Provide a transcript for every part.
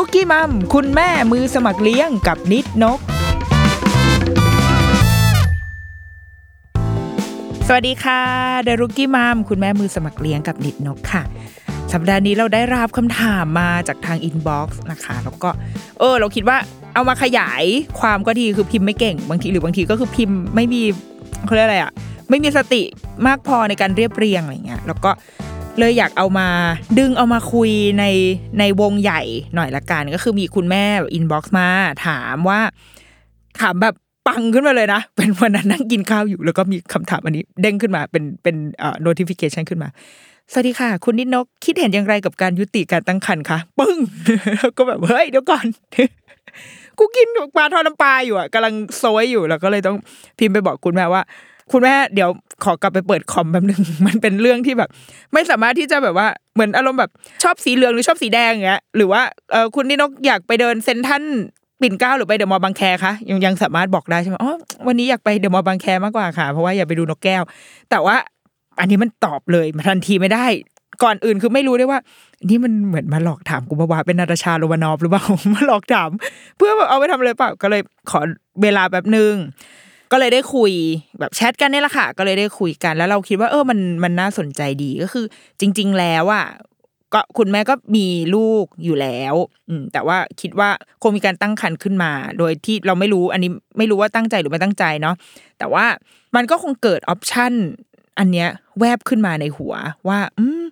Rookie Mom คุณแม่มือสมัครเลี้ยงกับนิดนก สวัสดีค่ะ The Rookie Mom คุณแม่มือสมัครเลี้ยงกับนิดนกค่ะ สัปดาห์นี้เราได้รับคำถามมาจากทาง inbox นะคะ แล้วก็ เออ เราคิดว่าเอามาขยายความก็ดีคือพิมพ์ไม่เก่ง บางทีหรือบางทีก็คือพิมพ์ไม่มีเขาเรียกอะไรอะไม่มีสติมากพอในการเรียบเรียงอะไรเงี้ย แล้วก็ เลยอยากเอามาดึงเอามาคุยในในวงใหญ่หน่อยละกันก็คือมีคุณแม่ inbox มาถามว่าถามแบบปังขึ้นมาเลยนะ เป็นวันนั้นนั่งกินข้าวอยู่ แล้วก็มีคำถามอันนี้ เด้งขึ้นมาเป็นเป็นเอ่อ notification ขึ้นมา สวัสดีค่ะ คุณนิดนก คิดเห็นอย่างไรกับการยุติการตั้งครรภ์คะปึ้งแล้วก็แบบเฮ้ยเดี๋ยวก่อนกูกินปลาทอดน้ำปลาอยู่อะกำลังโซยอยู่แล้วก็เลยต้องพิมพ์ไปบอกคุณแม่ว่า คุณแม่เดี๋ยวขอกลับไปเปิดคอมแป๊บนึง มันเป็นเรื่องที่แบบ ไม่สามารถที่จะแบบว่าเหมือนอารมณ์แบบชอบสีเหลืองหรือชอบสีแดงอย่างเงี้ยหรือว่าเออคุณนิดนกอยากไปเดินเซนทันปิ่นเก้าหรือไปเดอะมอลล์บางแคคะยังยังสามารถบอกได้ใช่ไหมอ๋อวันนี้อยากไปเดอะมอลล์บางแคมากกว่าค่ะ เพราะว่าอยากไปดูนกแก้ว แต่ว่าอันนี้มันตอบเลยทันทีไม่ได้ ก่อนอื่นคือไม่รู้ได้วยว่า นี่มันเหมือนมาหลอกถามกูมาว่าเป็นนาตาชาโรวานอฟหรือเปล่ามาหลอกถาม เพื่อแบบเอาไปทำอะไรเปล่าก็เลยขอเวลาแบบนึง ก็เลยได้คุยแบบแชทกันนี่แหละค่ะ ก็เลยได้คุยกัน แล้วเราคิดว่าเออมันมันน่าสนใจดีก็คือ จริง ๆ แล้วอะก็คุณแม่ก็มีลูกอยู่แล้ว อืม แต่ว่าคิดว่าคงมีการตั้งครรภ์ขึ้นมา โดยที่เราไม่รู้ อันนี้ไม่รู้ว่าตั้งใจหรือไม่ตั้งใจเนาะแต่ว่ามันก็คงเกิดออปชันอันเนี้ย แวบขึ้นมาในหัวว่า อืม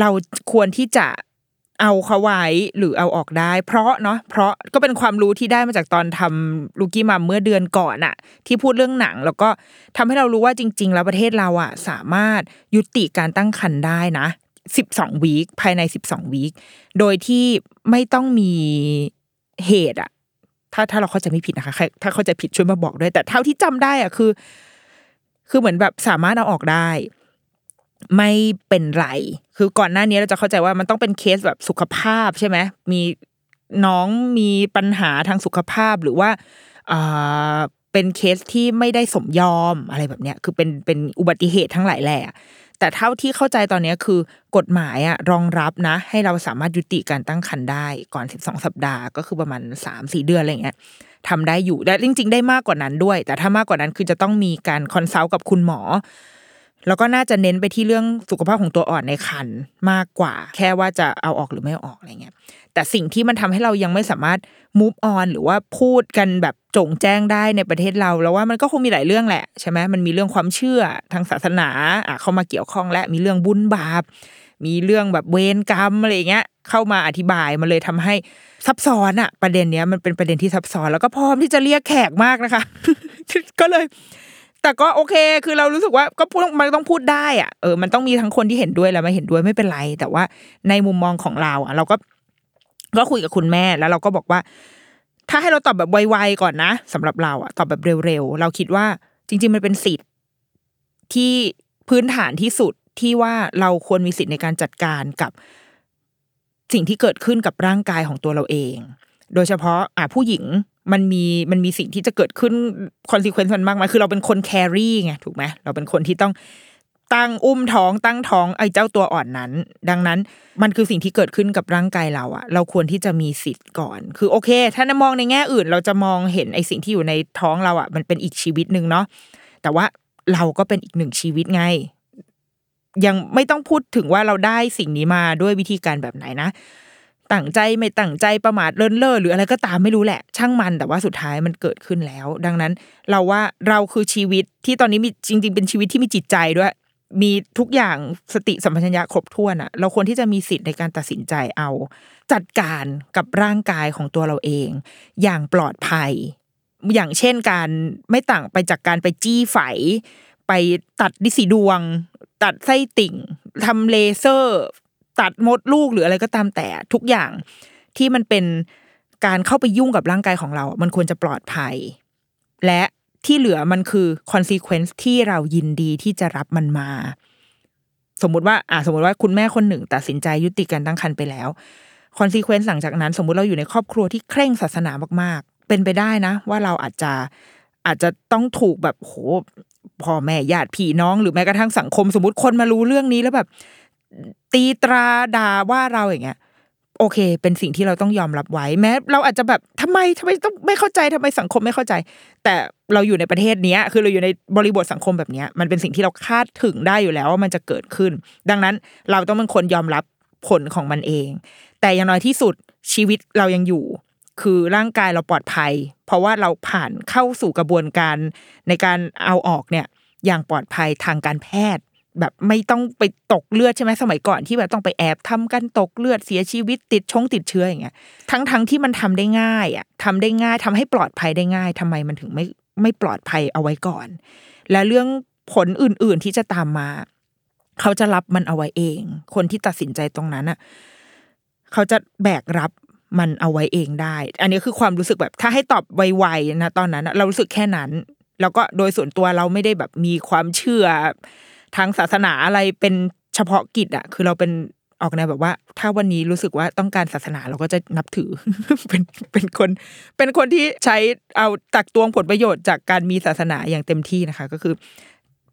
เราควรที่จะ เอาเขาไว้หรือเอาออกได้ เพราะเนาะเพราะก็เป็นความรู้ที่ได้มาจากตอนทำลูกี้มัมเมื่อเดือนก่อนอะที่พูดเรื่องหนัง แล้วก็ทำให้เรารู้ว่าจริง ๆ แล้วประเทศเราอะสามารถยุติการตั้งครรภ์ได้นะสิบสองวีคภายในสิบสองวีคโดยที่ไม่ต้องมีเหตุอะถ้าถ้าเราเข้าใจไม่ผิดนะคะ ถ้าเข้าใจผิดช่วยมาบอกด้วย แต่เท่าที่จำได้อะคือ คือเหมือนแบบสามารถเอาออกได้ ไม่เป็นไร คือก่อนหน้านี้เราจะเข้าใจว่ามันต้องเป็นเคสแบบสุขภาพใช่ไหมมีน้องมีปัญหาทางสุขภาพหรือว่าเป็นเคสที่ไม่ได้สมยอมอะไรแบบเนี้ยคือเป็นเป็นอุบัติเหตุทั้งหลายแหล่แต่เท่าที่เข้าใจตอนนี้คือกฎหมายอะรองรับนะ ให้เราสามารถยุติการตั้งครรภ์ได้ก่อน 12 สัปดาห์ก็คือประมาณ 3-4 เดือนอะไรเงี้ยทำได้อยู่และจริง ๆ ได้มากกว่านั้นด้วย แต่ถ้ามากกว่านั้นคือจะต้องมีการคอนซัลท์กับคุณหมอ แล้วก็น่าจะเน้นไปที่เรื่องสุขภาพของตัวอ่อนในครรภ์มากกว่า แค่ว่าจะเอาออกหรือไม่เอาออกอะไรเงี้ยแต่สิ่งที่มันทำให้เรายังไม่สามารถ move on หรือว่าพูดกันแบบจงแจ้งได้ในประเทศเราแล้วว่ามันก็คงมีหลายเรื่องแหละใช่ไหมมันมีเรื่องความเชื่อทางศาสนาอะเข้ามาเกี่ยวข้องและมีเรื่องบุญบาป มีเรื่องแบบเวรกรรมอะไรเงี้ยเข้ามาอธิบายมันเลยทำให้ซับซ้อนอะประเด็นเนี้ยมันเป็นประเด็นที่ซับซ้อนแล้วก็พร้อมที่จะเรียกแขกมากนะคะ ก็เลย แต่ก็โอเค คือเรารู้สึกว่าก็พูดมันต้องพูดได้อะเออมันต้องมีทั้งคนที่เห็นด้วยและไม่เห็นด้วยไม่เป็นไร แต่ว่าในมุมมองของเราอะเราก็ก็คุยกับคุณแม่แล้วเราก็บอกว่า ถ้าให้เราตอบแบบไวๆก่อนนะสำหรับเราอะตอบแบบเร็วๆเราคิดว่าจริง ๆ มันเป็นสิทธิ์ที่พื้นฐานที่สุดที่ว่าเราควรมีสิทธิ์ในการจัดการกับสิ่งที่เกิดขึ้นกับร่างกายของตัวเราเอง โดยเฉพาะอะผู้หญิง มันมีมันมีสิ่งที่จะเกิดขึ้น consequence มันมากมายคือเราเป็นคน carry ไงถูกไหมเราเป็นคนที่ต้องตั้งอุ้มท้องตั้งท้องไอ้เจ้าตัวอ่อนนั้น ดังนั้นมันคือสิ่งที่เกิดขึ้นกับร่างกายเราอะเราควรที่จะมีสิทธิ์ก่อน คือโอเค ถ้ามองในแง่อื่น เราจะมองเห็นไอ้สิ่งที่อยู่ในท้องเราอะมันเป็นอีกชีวิตหนึ่งเนาะแต่ว่าเราก็เป็นอีกหนึ่งชีวิตไง ยังไม่ต้องพูดถึงว่าเราได้สิ่งนี้มาด้วยวิธีการแบบไหนนะ ตั้งใจไม่ตั้งใจประมาทเลินเล่อหรืออะไรก็ตามไม่รู้แหละ ช่างมันแต่ว่าสุดท้ายมันเกิดขึ้นแล้ว ดังนั้น เราว่าเราคือชีวิตที่ตอนนี้มีจริง ๆ เป็นชีวิตที่มีจิตใจด้วย มีทุกอย่างสติสัมปชัญญะครบถ้วนอะเราควรที่จะมีสิทธิ์ในการตัดสินใจเอา จัดการกับร่างกายของตัวเราเอง อย่างปลอดภัย อย่างเช่นการไม่ต่างไปจากการไปจี้ไฝ ไปตัดดิสีดวง ตัดไส้ติ่งทำเลเซอร์ ตัดมดลูกหรืออะไรก็ตามแต่ทุกอย่างที่มันเป็นการเข้าไปยุ่งกับร่างกายของเรา มันควรจะปลอดภัย และที่เหลือมันคือ consequence ที่เรายินดีที่จะรับมันมา สมมุติว่าอ่าสมมติว่าคุณแม่คนหนึ่งตัดสินใจยุติการตั้งครรภ์ไปแล้ว consequence หลังจากนั้น สมมุติเราอยู่ในครอบครัวที่เคร่งศาสนามาก ๆ เป็นไปได้นะ ว่าเราอาจจะอาจจะต้องถูกแบบโหพ่อแม่ญาติพี่น้องหรือแม้กระทั่งสังคม สมมติคนมารู้เรื่องนี้แล้วแบบ ตีตราด่าว่าเราอย่างเงี้ยโอเค เป็นสิ่งที่เราต้องยอมรับไว้แม้ เราอาจจะแบบทำไมทำไมต้องไม่เข้าใจทำไมสังคมไม่เข้าใจ แต่เราอยู่ในประเทศเนี้ยคือเราอยู่ในบริบทสังคมแบบเนี้ยมันเป็นสิ่งที่เราคาดถึงได้อยู่แล้วว่ามันจะเกิดขึ้น ดังนั้นเราต้องเป็นคนยอมรับผลของมันเอง แต่อย่างน้อยที่สุดชีวิตเรายังอยู่ คือร่างกายเราปลอดภัย เพราะว่าเราผ่านเข้าสู่กระบวนการในการเอาออกเนี่ยอย่างปลอดภัยทางการแพทย์ แบบไม่ต้องไปตกเลือดใช่ไหมสมัยก่อนที่แบบต้องไปแอบทำกันตกเลือดเสียชีวิตติดชงติดเชื้ออย่างเงี้ยทั้งทั้งที่มันทำได้ง่ายอะทำได้ง่ายทำให้ปลอดภัยได้ง่ายทำไมมันถึงไม่ไม่ปลอดภัยเอาไว้ก่อน และเรื่องผลอื่น ๆที่จะตามมา เขาจะรับมันเอาไว้เอง คนที่ตัดสินใจตรงนั้นอะเขาจะแบกรับมันเอาไว้เองได้ อันนี้คือความรู้สึกแบบถ้าให้ตอบไวๆนะตอนนั้นเรารู้สึกแค่นั้น แล้วก็โดยส่วนตัวเราไม่ได้แบบมีความเชื่อ ทางศาสนาอะไรเป็นเฉพาะกิจอะคือเราเป็นออกแนวแบบว่า ถ้าวันนี้รู้สึกว่าต้องการศาสนาเราก็จะนับถือ เป็นเป็นคน เป็นคนที่ใช้เอาตักตวงผลประโยชน์จากการมีศาสนาอย่างเต็มที่นะคะ ก็คือ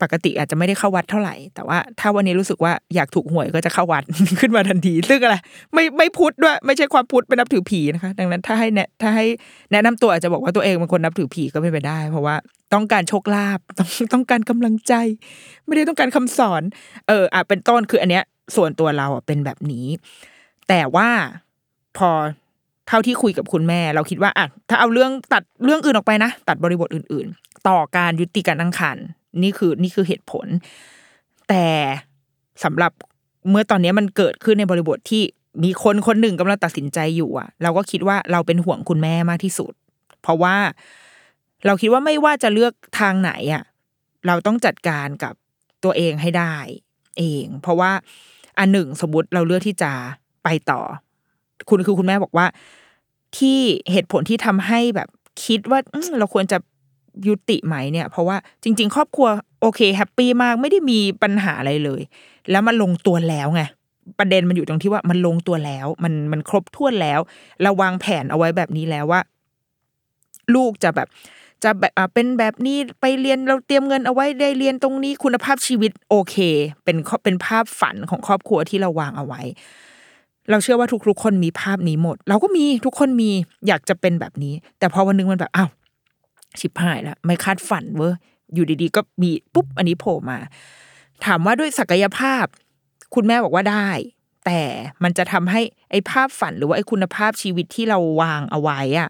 ปกติอาจจะไม่ได้เข้าวัดเท่าไหร่ แต่ว่าถ้าวันนี้รู้สึกว่าอยากถูกหวยก็จะเข้าวัดขึ้นมาทันที ซึ่งอะไรไม่ไม่พุทธด้วย ไม่ใช่ความพุทธเป็นนับถือผีนะคะ ดังนั้นถ้าให้แนะถ้าให้แนะนำตัวอาจจะบอกว่าตัวเองเป็นคนนับถือผีก็ไม่ไปได้ เพราะว่า ต้องการโชคลาภต้องต้องการกำลังใจ ไม่ได้ต้องการคำสอน เอออะเป็นต้นคืออันเนี้ย ส่วนตัวเราอะเป็นแบบนี้ แต่ว่าพอเท่าที่คุยกับคุณแม่ เราคิดว่าอะถ้าเอาเรื่องตัดเรื่องอื่นออกไปนะ ตัดบริบทอื่น ๆ ต่อการยุติการตั้งครรภ์นี่คือนี่คือเหตุผล แต่สำหรับเมื่อตอนนี้มันเกิดขึ้นในบริบทที่มีคนคนหนึ่งกำลังตัดสินใจอยู่อะ เราก็คิดว่าเราเป็นห่วงคุณแม่มากที่สุด เพราะว่า เราคิดว่าไม่ว่าจะเลือกทางไหนอะเราต้องจัดการกับตัวเองให้ได้ เอง เพราะว่าอันหนึ่งสมมติเราเลือกที่จะไปต่อ คุณคือคุณแม่บอกว่า ที่เหตุผลที่ทำให้แบบคิดว่าเราควรจะยุติไหมเนี่ย เพราะว่าจริง ๆ ครอบครัวโอเค happy มากไม่ได้มีปัญหาอะไรเลย แล้วมันลงตัวแล้วไงประเด็นมันอยู่ตรงที่ว่ามันลงตัวแล้ว มันมันครบถ้วนแล้วเราวางแผนเอาไว้แบบนี้แล้วว่า ลูกจะแบบ จะแบบเป็นแบบนี้ไปเรียนเราเตรียมเงินเอาไว้ได้เรียนตรงนี้คุณภาพชีวิตโอเค เป็นเป็นภาพฝันของครอบครัวที่เราวางเอาไว้ เราเชื่อว่าทุกๆคนมีภาพนี้หมด เราก็มีทุกคนมีอยากจะเป็นแบบนี้ แต่พอวันหนึงมันแบบอ้าวชิบหายแล้วไม่คาดฝันเว้ยอยู่ดีๆ ก็มีปุ๊บอันนี้โผล่มา ถามว่าด้วยศักยภาพ คุณแม่บอกว่าได้ แต่มันจะทำให้ไอ้ภาพฝันหรือว่าไอ้คุณภาพชีวิตที่เราวางเอาไว้อะ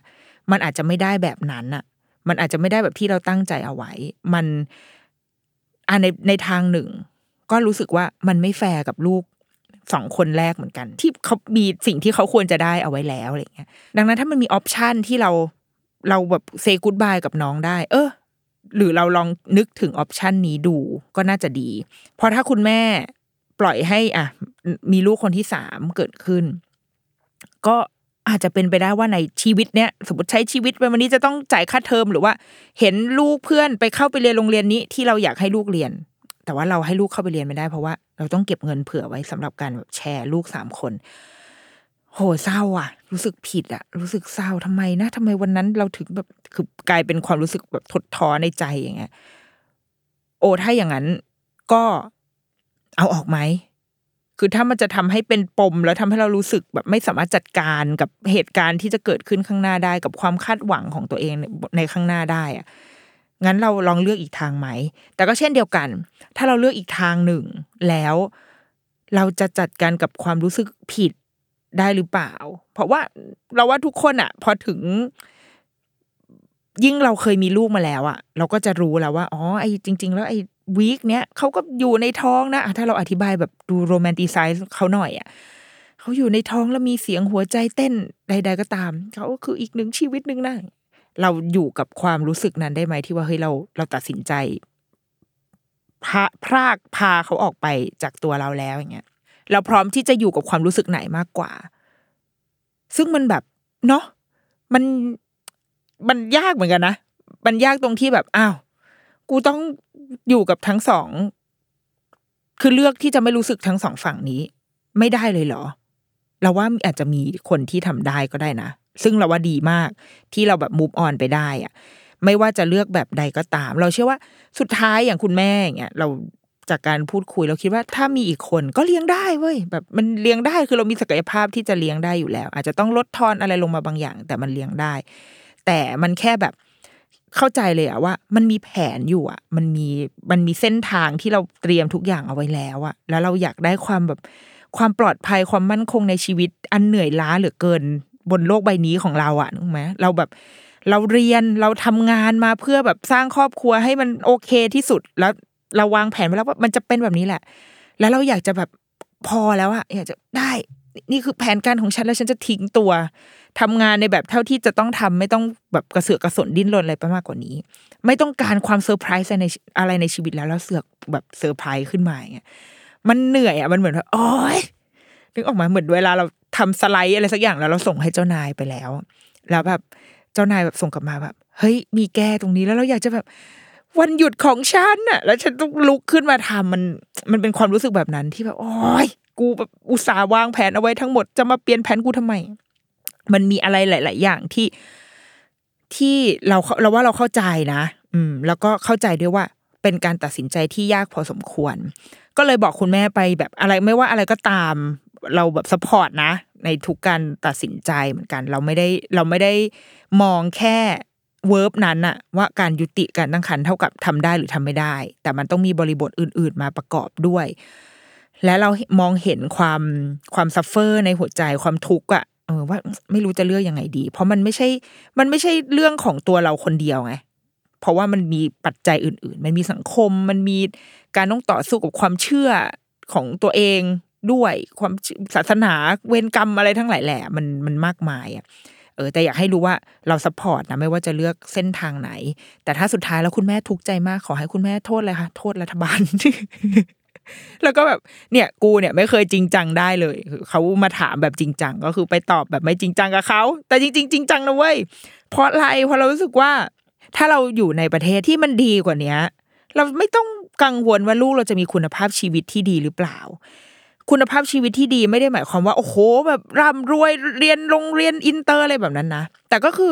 มันอาจจะไม่ได้แบบนั้นอะ มันอาจจะไม่ได้แบบที่เราตั้งใจเอาไว้ มันอ่าในในทางหนึ่ง ก็รู้สึกว่ามันไม่แฟร์กับลูกสองคนแรกเหมือนกัน ที่เขามีสิ่งที่เขาควรจะได้เอาไว้แล้วอะไรเงี้ย ดังนั้นถ้ามันมี option ที่เราเราแบบ say goodbye กับน้องได้ เออ หรือเราลองนึกถึง option นี้ดูก็น่าจะดี เพราะถ้าคุณแม่ปล่อยให้อะมีลูกคนที่สามเกิดขึ้น ก็ อาจจะเป็นไปได้ว่าในชีวิตเนี้ยสมมติใช้ชีวิตไปวันนี้จะต้องจ่ายค่าเทอมหรือว่า เห็นลูกเพื่อนไปเข้าไปเรียนโรงเรียนนี้ที่เราอยากให้ลูกเรียน แต่ว่าเราให้ลูกเข้าไปเรียนไม่ได้เพราะว่าเราต้องเก็บเงินเผื่อไว้สำหรับการแบบแชร์ลูกสามคน โหเศร้าอะ รู้สึกผิดอะ รู้สึกเศร้าทำไมนะทำไมวันนั้นเราถึงแบบคือกลายเป็นความรู้สึกแบบทดท้อในใจอย่างเงี้ยโอ้ถ้าอย่างนั้นก็เอาออกไหม คือถ้ามันจะทำให้เป็นปม แล้วทำให้เรารู้สึกแบบไม่สามารถจัดการกับเหตุการณ์ที่จะเกิดขึ้นข้างหน้าได้ กับความคาดหวังของตัวเองในในข้างหน้าได้อะงั้นเราลองเลือกอีกทางไหม แต่ก็เช่นเดียวกัน ถ้าเราเลือกอีกทางหนึ่ง แล้วเราจะจัดการกับความรู้สึกผิดได้หรือเปล่า เพราะว่าเราว่าทุกคนอะพอถึง ยิ่งเราเคยมีลูกมาแล้วอะเราก็จะรู้แล้วว่าอ๋อไอ้จริง ๆ แล้วไอ้ วีคเนี้ยเขาก็อยู่ในท้องนะถ้าเราอธิบายแบบดูโรแมนติไซส์เขาหน่อยอะเขาอยู่ในท้องแล้วมีเสียงหัวใจเต้นใด ๆ ก็ตามเขาก็คืออีกหนึ่งชีวิตหนึ่งนะเราอยู่กับความรู้สึกนั้นได้ไหมที่ว่าเฮ้ยเราเราตัดสินใจพาพรากพาเขาออกไปจากตัวเราแล้วอย่างเงี้ยเราพร้อมที่จะอยู่กับความรู้สึกไหนมากกว่า ซึ่งมันแบบเนาะมันมันยากเหมือนกันนะมันยากตรงที่แบบอ้าว กูต้องอยู่กับทั้งสอง คือเลือกที่จะไม่รู้สึกทั้งสองฝั่งนี้ ไม่ได้เลยเหรอ เราว่าอาจจะมีคนที่ทำได้ก็ได้นะ ซึ่งเราว่าดีมากที่เราแบบมูฟออนไปได้อะไม่ว่าจะเลือกแบบใดก็ตาม เราเชื่อว่าสุดท้ายอย่างคุณแม่อย่างเงี้ยเราจากการพูดคุยเราคิดว่าถ้ามีอีกคนก็เลี้ยงได้เว้ยแบบมันเลี้ยงได้คือเรามีศักยภาพที่จะเลี้ยงได้อยู่แล้ว อาจจะต้องลดทอนอะไรลงมาบางอย่าง แต่มันเลี้ยงได้ แต่มันแค่แบบ เข้าใจเลยอะว่า มันมีแผนอยู่อะมันมีมันมีเส้นทางที่เราเตรียมทุกอย่างเอาไว้แล้วอะแล้วเราอยากได้ความแบบความปลอดภัยความมั่นคงในชีวิต อันเหนื่อยล้าเหลือเกิน บนโลกใบนี้ของเราอะถูกไหมเราแบบเราเรียนเราทำงานมาเพื่อแบบสร้างครอบครัวให้มันโอเคที่สุด แล้วเราวางแผนไว้แล้วว่ามันจะเป็นแบบนี้แหละ แล้วเราอยากจะแบบพอแล้วอะอยากจะได้ นี่คือแผนการของฉันแล้วฉันจะทิ้งตัวทำงานในแบบเท่าที่จะต้องทำไม่ต้องแบบกระเสือกกระสนดิ้นรนอะไรไปมากกว่านี้ ไม่ต้องการความเซอร์ไพรส์ในอะไรในชีวิตแล้วแล้วเสือกแบบเซอร์ไพรส์ขึ้นมาอย่างเงี้ยมันเหนื่อยอะมันเหมือนว่าโอ๊ยนึกออกมาเหมือนเวลาเราทำสไลด์อะไรสักอย่างแล้วเราส่งให้เจ้านายไปแล้ว แล้วแบบเจ้านายแบบส่งกลับมาแบบ เฮ้ย มีแก้ตรงนี้แล้วเราอยากจะแบบวันหยุดของฉันน่ะ แล้วฉันต้องลุกขึ้นมาทำมัน มันเป็นความรู้สึกแบบนั้นที่แบบโอ๊ย กูแบบอุตส่าห์วางแผนเอาไว้ทั้งหมดจะมาเปลี่ยนแผนกูทำไม มันมีอะไรหลาย ๆ อย่างที่ที่เราเราว่าเราเข้าใจนะ อืม แล้วก็เข้าใจด้วยว่าเป็นการตัดสินใจที่ยากพอสมควร ก็เลยบอกคุณแม่ไปแบบอะไรไม่ว่าอะไรก็ตาม เราแบบสปอร์ตนะ ในทุกการตัดสินใจเหมือนกัน เราไม่ได้เราไม่ได้มองแค่เวิร์บนั้นอะว่าการยุติการตั้งครรภ์เท่ากับทำได้หรือทำไม่ได้ แต่มันต้องมีบริบทอื่น ๆ มาประกอบด้วย และเรามองเห็นความความ suffer ในหัวใจความทุกข์อะเออว่าไม่รู้จะเลือกยังไงดี เพราะมันไม่ใช่มันไม่ใช่เรื่องของตัวเราคนเดียวไงเพราะว่ามันมีปัจจัยอื่น ๆ มันมีสังคมมันมีการต้องต่อสู้กับความเชื่อของตัวเองด้วยความศาสนาเวรกรรมอะไรทั้งหลายแหละมันมันมากมายอะเออแต่อยากให้รู้ว่าเรา support นะไม่ว่าจะเลือกเส้นทางไหน แต่ถ้าสุดท้ายแล้วคุณแม่ทุกข์ใจมากขอให้คุณแม่โทษเลยค่ะ โทษรัฐบาล แล้วก็แบบเนี่ยกูเนี่ยไม่เคยจริงจังได้เลยเขามาถามแบบจริงจังก็คือไปตอบแบบไม่จริงจังกับเขาแต่จริง ๆ จริงจังนะเว้ยเพราะอะไรเพราะเรารู้สึกว่า ถ้าเราอยู่ในประเทศที่มันดีกว่าเนี้ย เราไม่ต้องกังวลว่าลูกเราจะมีคุณภาพชีวิตที่ดีหรือเปล่า คุณภาพชีวิตที่ดีไม่ได้หมายความว่า โอ้โห แบบร่ำรวยเรียนโรงเรียนอินเตอร์อะไรแบบนั้นนะแต่ก็คือ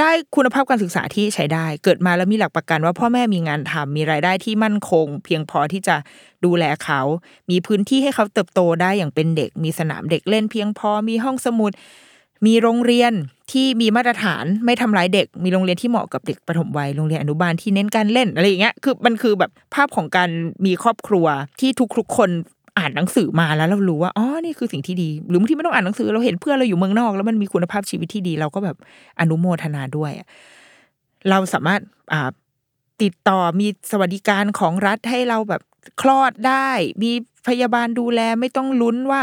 ได้คุณภาพการศึกษาที่ใช้ได้ เกิดมาแล้วมีหลักประกันว่าพ่อแม่มีงานทำมีรายได้ที่มั่นคง เพียงพอที่จะดูแลเขา มีพื้นที่ให้เขาเติบโตได้อย่างเป็นเด็ก มีสนามเด็กเล่นเพียงพอ มีห้องสมุด มีโรงเรียนที่มีมาตรฐานไม่ทำร้ายเด็ก มีโรงเรียนที่เหมาะกับเด็กประถมวัย โรงเรียนอนุบาลที่เน้นการเล่นอะไรอย่างเงี้ย คือมันคือแบบภาพของการมีครอบครัวที่ทุกๆคน อ่านหนังสือมาแล้วเรารู้ว่าอ๋อนี่คือสิ่งที่ดี หรือบางทีไม่ต้องอ่านหนังสือเราเห็นเพื่อนเราอยู่เมืองนอก แล้วมันมีคุณภาพชีวิตที่ดี เราก็แบบอนุโมทนาด้วยเราสามารถอ่าติดต่อมีสวัสดิการของรัฐให้เราแบบคลอดได้ มีพยาบาลดูแลไม่ต้องลุ้นว่า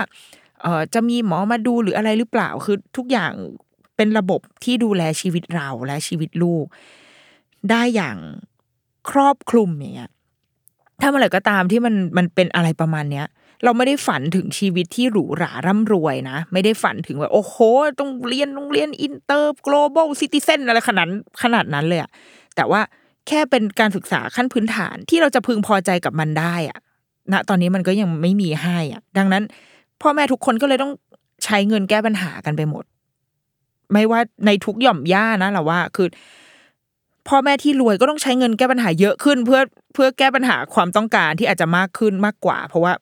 เออจะมีหมอมาดูหรืออะไรหรือเปล่าคือทุกอย่างเป็นระบบที่ดูแลชีวิตเราและชีวิตลูก ได้อย่างครอบคลุมอย่างเงี้ยถ้าเมื่อไหร่ก็ตามที่มันมันเป็นอะไรประมาณเนี้ย เราไม่ได้ฝันถึงชีวิตที่หรูหราร่ำรวยนะ ไม่ได้ฝันถึงว่าโอ้โหต้องเรียนโรงเรียนอินเตอร์ global citizen อะไรขนาดขนาดนั้นเลยอะแต่ว่าแค่เป็นการศึกษาขั้นพื้นฐานที่เราจะพึงพอใจกับมันได้อะณตอนนี้มันก็ยังไม่มีให้อะดังนั้น พ่อแม่ทุกคนก็เลยต้องใช้เงินแก้ปัญหากันไปหมด ไม่ว่าในทุกหย่อมหญ้านะเราว่าคือพ่อแม่ที่รวยก็ต้องใช้เงินแก้ปัญหาเยอะขึ้น เพื่อเพื่อแก้ปัญหาความต้องการที่อาจจะมากขึ้นมากกว่า เพราะว่า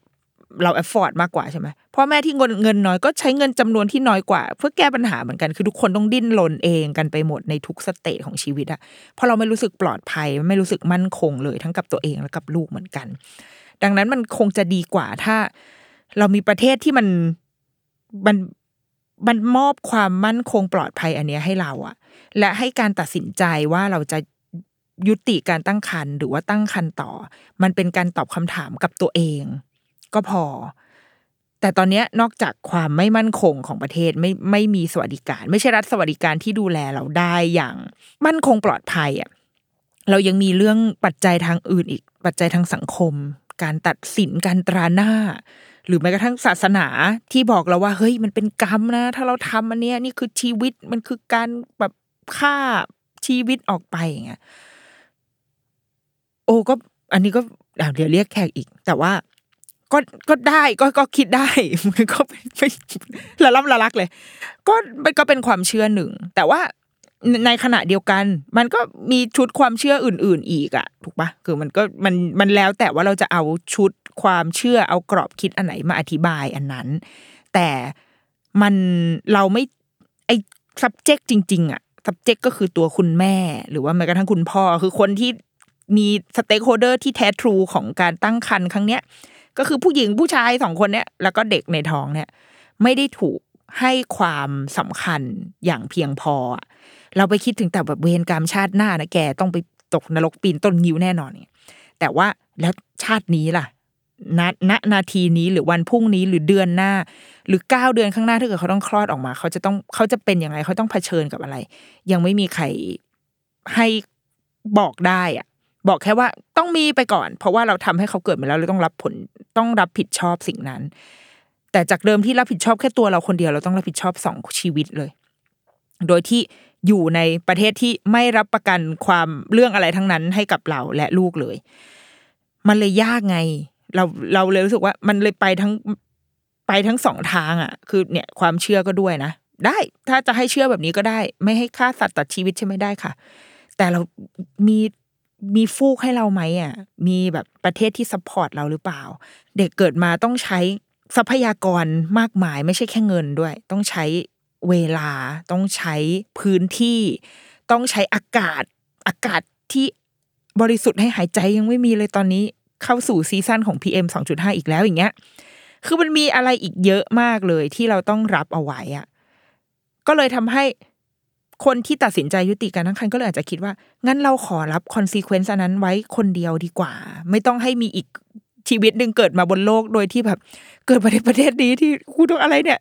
เรา afford มากกว่าใช่ไหมพ่อแม่ที่เงินเงินน้อยก็ใช้เงินจำนวนที่น้อยกว่า เพื่อแก้ปัญหาเหมือนกันคือทุกคนต้องดิ้นรนเองกันไปหมดในทุก stage ของชีวิตอะเพราะเราไม่รู้สึกปลอดภัย ไม่รู้สึกมั่นคงเลยทั้งกับตัวเองและกับลูกเหมือนกัน ดังนั้นมันคงจะดีกว่าถ้า เรามีประเทศที่มันมันมันมอบความมั่นคงปลอดภัยอันนี้ให้เราอะและให้การตัดสินใจว่าเราจะยุติการตั้งครรภ์หรือว่าตั้งครรภ์ต่อ มันเป็นการตอบคำถามกับตัวเอง ก็พอ แต่ตอนนี้นอกจากความไม่มั่นคงของประเทศไม่ไม่มีสวัสดิการ ไม่ใช่รัฐสวัสดิการที่ดูแลเราได้อย่างมั่นคงปลอดภัยอะเรายังมีเรื่องปัจจัยทางอื่นอีก ปัจจัยทางสังคม การตัดสินการตราหน้า หรือแม้กระทั่งศาสนาที่บอกเราว่า เฮ้ยมันเป็นกรรมนะ ถ้าเราทำอันเนี้ยนี่คือชีวิตมันคือการแบบฆ่าชีวิตออกไปอย่างเงี้ยโอ้ก็ อันนี้ก็เดี๋ยวเรียกแขกอีก แต่ว่า ก็ก็ได้ก็ก็คิดได้มันก็เป็นละล่ำละลักเลย ก็มันก็เป็นความเชื่อหนึ่ง แต่ว่าในขณะเดียวกัน มันก็มีชุดความเชื่ออื่น ๆ อีกอะถูกปะคือมันก็มันมันแล้วแต่ว่าเราจะเอาชุดความเชื่อเอากรอบคิดอันไหนมาอธิบายอันนั้น แต่มันเราไม่ไอ้ subject จริง ๆอะ subject ก็คือตัวคุณแม่ หรือว่าแม้กระทั่งคุณพ่อคือคนที่มี stakeholder ที่แท้ true ของการตั้งครรภ์ครั้งเนี้ย ก็คือผู้หญิงผู้ชายสองคนเนี้ยแล้วก็เด็กในท้องเนี่ย ไม่ได้ถูกให้ความสำคัญอย่างเพียงพอ เราไปคิดถึงแต่แบบเวรกรรมชาติหน้านะแกต้องไปตกนรกปีนต้นงิ้วแน่นอนเนี่ยแต่ว่าแล้วชาตินี้ล่ะณณนาทีนี้หรือวันพรุ่งนี้หรือเดือนหน้า หรือเก้าเดือนข้างหน้าถ้าเกิดเขาต้องคลอดออกมา เขาจะต้องเขาจะเป็นยังไงเขาต้องเผชิญกับอะไร ยังไม่มีใครให้บอกได้อะ บอกแค่ว่าต้องมีไปก่อน เพราะว่าเราทำให้เขาเกิดมาแล้วเราต้องรับผลต้องรับผิดชอบสิ่งนั้น แต่จากเดิมที่รับผิดชอบแค่ตัวเราคนเดียวเราต้องรับผิดชอบสองชีวิตเลย โดยที่อยู่ในประเทศที่ไม่รับประกันความเรื่องอะไรทั้งนั้นให้กับเราและลูกเลย มันเลยยากไง เราเราเลยรู้สึกว่า มันเลยไปทั้งไปทั้งสองทางอะ คือเนี่ยความเชื่อก็ด้วยนะได้ถ้าจะให้เชื่อแบบนี้ก็ได้ ไม่ให้ฆ่าสัตว์ตัดชีวิตใช่ไหมได้ค่ะ แต่เรามี มีฟูกให้เราไหมอะมีแบบประเทศที่ support เราหรือเปล่า เด็กเกิดมาต้องใช้ทรัพยากรมากมาย ไม่ใช่แค่เงินด้วย ต้องใช้เวลาต้องใช้พื้นที่ ต้องใช้อากาศอากาศที่บริสุทธิ์ให้หายใจยังไม่มีเลยตอนนี้เข้าสู่ season ของ PM 2.5 อีกแล้วอย่างเงี้ย คือมันมีอะไรอีกเยอะมากเลยที่เราต้องรับเอาไว้อะก็เลยทำให้ คนที่ตัดสินใจยุติการตั้งครรภ์ก็เลยอาจจะคิดว่า งั้นเราขอรับ consequence นั้นไว้คนเดียวดีกว่า ไม่ต้องให้มีอีกชีวิตหนึ่งเกิดมาบนโลกโดยที่แบบ เกิดมาในประเทศนี้ที่กูต้องอะไรเนี่ย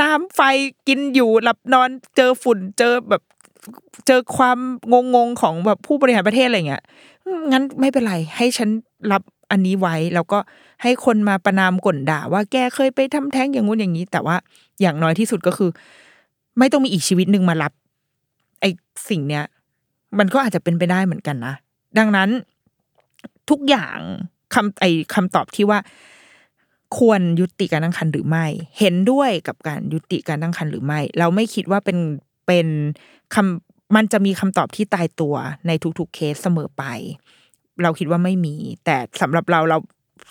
น้ำไฟกินอยู่หลับนอนเจอฝุ่นเจอแบบ เจอความงงงๆของแบบผู้บริหารประเทศอะไรเงี้ยงั้นไม่เป็นไรให้ฉันรับอันนี้ไว้แล้วก็ให้คนมาประนามก่นด่า ว่าแกเคยไปทำแท้งอย่างงู้นอย่างนี้ แต่ว่าอย่างน้อยที่สุดก็คือ ไม่ต้องมีอีกชีวิตหนึ่งมารับ ไอสิ่งเนี้ยมันก็อาจจะเป็นไปได้เหมือนกันนะดังนั้นทุกอย่างคำไอคำตอบที่ว่า ควรยุติการตั้งครรภ์หรือไม่ เห็นด้วยกับการยุติการตั้งครรภ์หรือไม่ เราไม่คิดว่าเป็นเป็นคำมันจะมีคำตอบที่ตายตัวในทุกๆเคสเสมอไป เราคิดว่าไม่มี แต่สำหรับเราเรา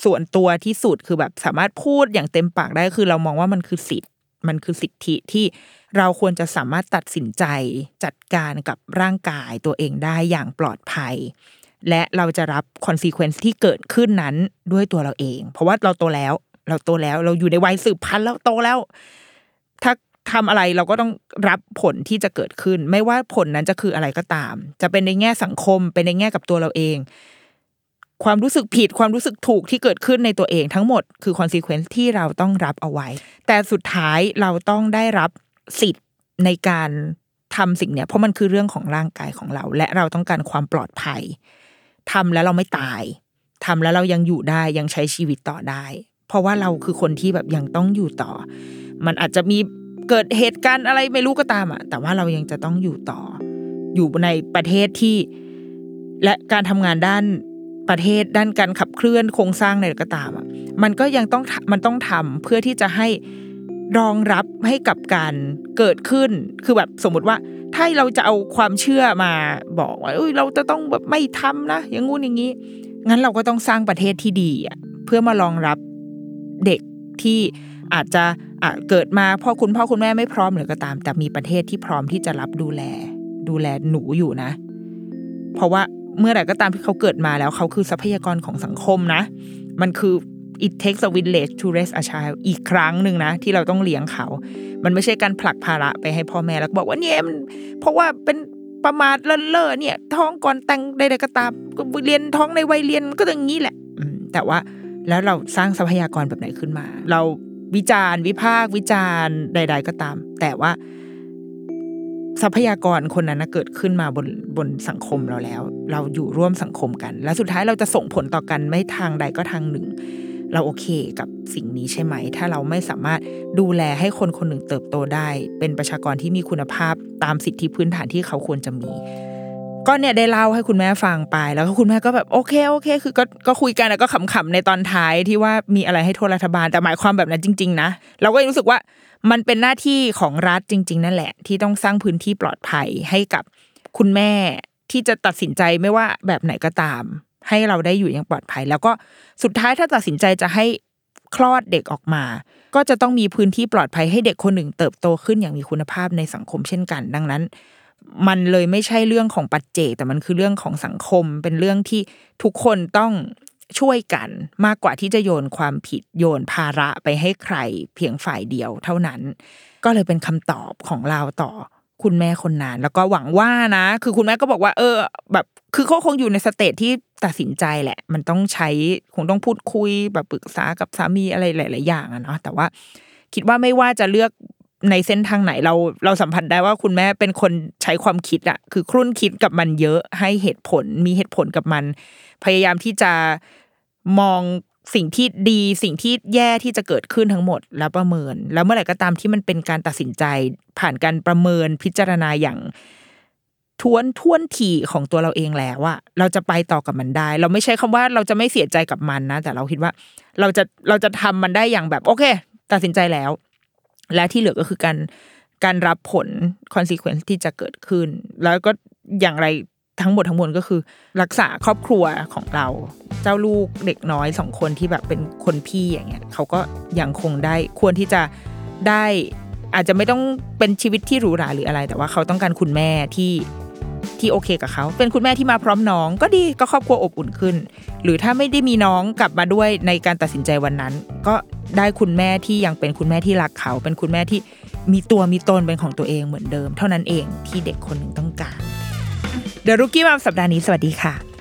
ส่วนตัวที่สุดคือแบบสามารถพูดอย่างเต็มปากได้คือเรามองว่ามันคือสิทธิ มันคือสิทธิที่เราควรจะสามารถตัดสินใจจัดการกับร่างกายตัวเองได้อย่างปลอดภัย และเราจะรับ consequence ที่เกิดขึ้นนั้นด้วยตัวเราเอง เพราะว่าเราโตแล้ว เราโตแล้วเราอยู่ในวัยสืบพันธุ์แล้วโตแล้ว ถ้าทำอะไรเราก็ต้องรับผลที่จะเกิดขึ้น ไม่ว่าผลนั้นจะคืออะไรก็ตาม จะเป็นในแง่สังคมเป็นในแง่กับตัวเราเอง ความรู้สึกผิดความรู้สึกถูกที่เกิดขึ้นในตัวเองทั้งหมดคือ consequence ที่เราต้องรับเอาไว้ แต่สุดท้ายเราต้องได้รับสิทธิ์ในการทำสิ่งเนี้ยเพราะมันคือเรื่องของร่างกายของเรา และเราต้องการความปลอดภัยทำแล้วเราไม่ตายทำแล้วเรายังอยู่ได้ยังใช้ชีวิตต่อได้ เพราะว่าเราคือคนที่แบบยังต้องอยู่ต่อ มันอาจจะมีเกิดเหตุการณ์อะไรไม่รู้ก็ตามอะแต่ว่าเรายังจะต้องอยู่ต่อ อยู่ในประเทศที่ และการทำงานด้าน ประเทศด้านการขับเคลื่อนโครงสร้างในก็ตามอะมันก็ยังต้องมันต้องทำเพื่อที่จะให้รองรับให้กับการเกิดขึ้นคือแบบสมมติว่าถ้าเราจะเอาความเชื่อมาบอกว่าเราจะต้องแบบไม่ทำนะอย่างงู้นอย่างนี้ งั้นเราก็ต้องสร้างประเทศที่ดีอะเพื่อมารองรับเด็กที่อาจจะอะเกิดมาพ่อคุณพ่อคุณแม่ไม่พร้อมหรือก็ตาม แต่มีประเทศที่พร้อมที่จะรับดูแล ดูแลหนูอยู่นะ เพราะว่า เมื่อไหร่ก็ตามที่เขาเกิดมาแล้วเขาคือทรัพยากรของสังคมนะ มันคือ it takes a village to raise a child อีกครั้งหนึ่งนะ ที่เราต้องเลี้ยงเขา มันไม่ใช่การผลักภาระไปให้พ่อแม่แล้วบอกว่าเนี่ยมันเพราะว่าเป็นประมาทเลินเล่อเนี่ย ท้องก่อนแต่งใดๆก็ตามเรียนท้องในวัยเรียนก็อย่างนี้แหละแต่ว่าแล้วเราสร้างทรัพยากรแบบไหนขึ้นมา เราวิจารณ์วิพากษ์วิจารณ์ใด ๆ ก็ตาม แต่ว่าทรัพยากรคนนั้นเกิดขึ้นมาบนบนสังคมเราแล้ว เราอยู่ร่วมสังคมกัน และสุดท้ายเราจะส่งผลต่อกันไม่ทางใดก็ทางหนึ่ง เราโอเคกับสิ่งนี้ใช่ไหม ถ้าเราไม่สามารถดูแลให้คนคนหนึ่งเติบโตได้ เป็นประชากรที่มีคุณภาพตามสิทธิพื้นฐานที่เขาควรจะมีก็เนี่ยได้เล่าให้คุณแม่ฟังไป แล้วก็คุณแม่ก็แบบโอเคโอเค คือก็ก็คุยกันแล้วก็ขำๆในตอนท้ายที่ว่ามีอะไรให้โทษรัฐบาลแต่หมายความแบบนั้นจริง ๆ นะ เราก็ยังรู้สึกว่ามันเป็นหน้าที่ของรัฐจริง ๆ นั่นแหละ ที่ต้องสร้างพื้นที่ปลอดภัยให้กับคุณแม่ ที่จะตัดสินใจไม่ว่าแบบไหนก็ตาม ให้เราได้อยู่อย่างปลอดภัย แล้วก็สุดท้ายถ้าตัดสินใจจะให้คลอดเด็กออกมา ก็จะต้องมีพื้นที่ปลอดภัยให้เด็กคนหนึ่งเติบโตขึ้นอย่างมีคุณภาพในสังคมเช่นกัน ดังนั้น มันเลยไม่ใช่เรื่องของปัจเจกแต่มันคือเรื่องของสังคม เป็นเรื่องที่ทุกคนต้องช่วยกันมากกว่าที่จะโยนความผิดโยนภาระไปให้ใครเพียงฝ่ายเดียวเท่านั้น ก็เลยเป็นคำตอบของเราต่อ คุณแม่คนนั้นแล้วก็หวังว่านะ คือคุณแม่ก็บอกว่า เออ แบบคือเขาคงอยู่ใน stage ที่ตัดสินใจแหละ มันต้องใช้คงต้องพูดคุยแบบปรึกษากับสามีอะไรหลาย ๆ อย่างอะเนาะแต่ว่า คิดว่าไม่ว่าจะเลือกในเส้นทางไหนเราเราสัมผัสได้ว่าคุณแม่เป็นคนใช้ความคิดอะคือครุ่นคิดกับมันเยอะให้เหตุผลมีเหตุผลกับมัน พยายามที่จะมอง สิ่งที่ดีสิ่งที่แย่ที่จะเกิดขึ้นทั้งหมดแล้วประเมิน แล้วเมื่อไหร่ก็ตามที่มันเป็นการตัดสินใจ ผ่านการประเมินพิจารณาอย่างทวนทวนถี่ของตัวเราเองแล้วว่าเราจะไปต่อกับมันได้ เราไม่ใช่คำว่าเราจะไม่เสียใจกับมันนะ แต่เราคิดว่า เราจะเราจะทำมันได้อย่างแบบ โอเค ตัดสินใจแล้ว และที่เหลือก็คือการการรับผล consequence ที่จะเกิดขึ้น แล้วก็อย่างไร ทั้งหมดทั้งมวลก็คือ รักษาครอบครัวของเรา เจ้าลูกเด็กน้อยสองคนที่แบบเป็นคนพี่อย่างเงี้ยเขาก็ยังคงได้ควรที่จะได้อาจจะไม่ต้องเป็นชีวิตที่หรูหราหรืออะไร แต่ว่าเขาต้องการคุณแม่ที่ที่โอเคกับเขา เป็นคุณแม่ที่มาพร้อมน้อง ก็ดีก็ครอบครัวอบอุ่นขึ้น หรือถ้าไม่ได้มีน้องกลับมาด้วยในการตัดสินใจวันนั้น ก็ได้คุณแม่ที่ยังเป็นคุณแม่ที่รักเขา เป็นคุณแม่ที่มีตัวมีตนเป็นของตัวเองเหมือนเดิม เท่านั้นเองที่เด็กคนหนึ่งต้องการ เดรุกี้มาสัปดาห์นี้สวัสดีค่ะ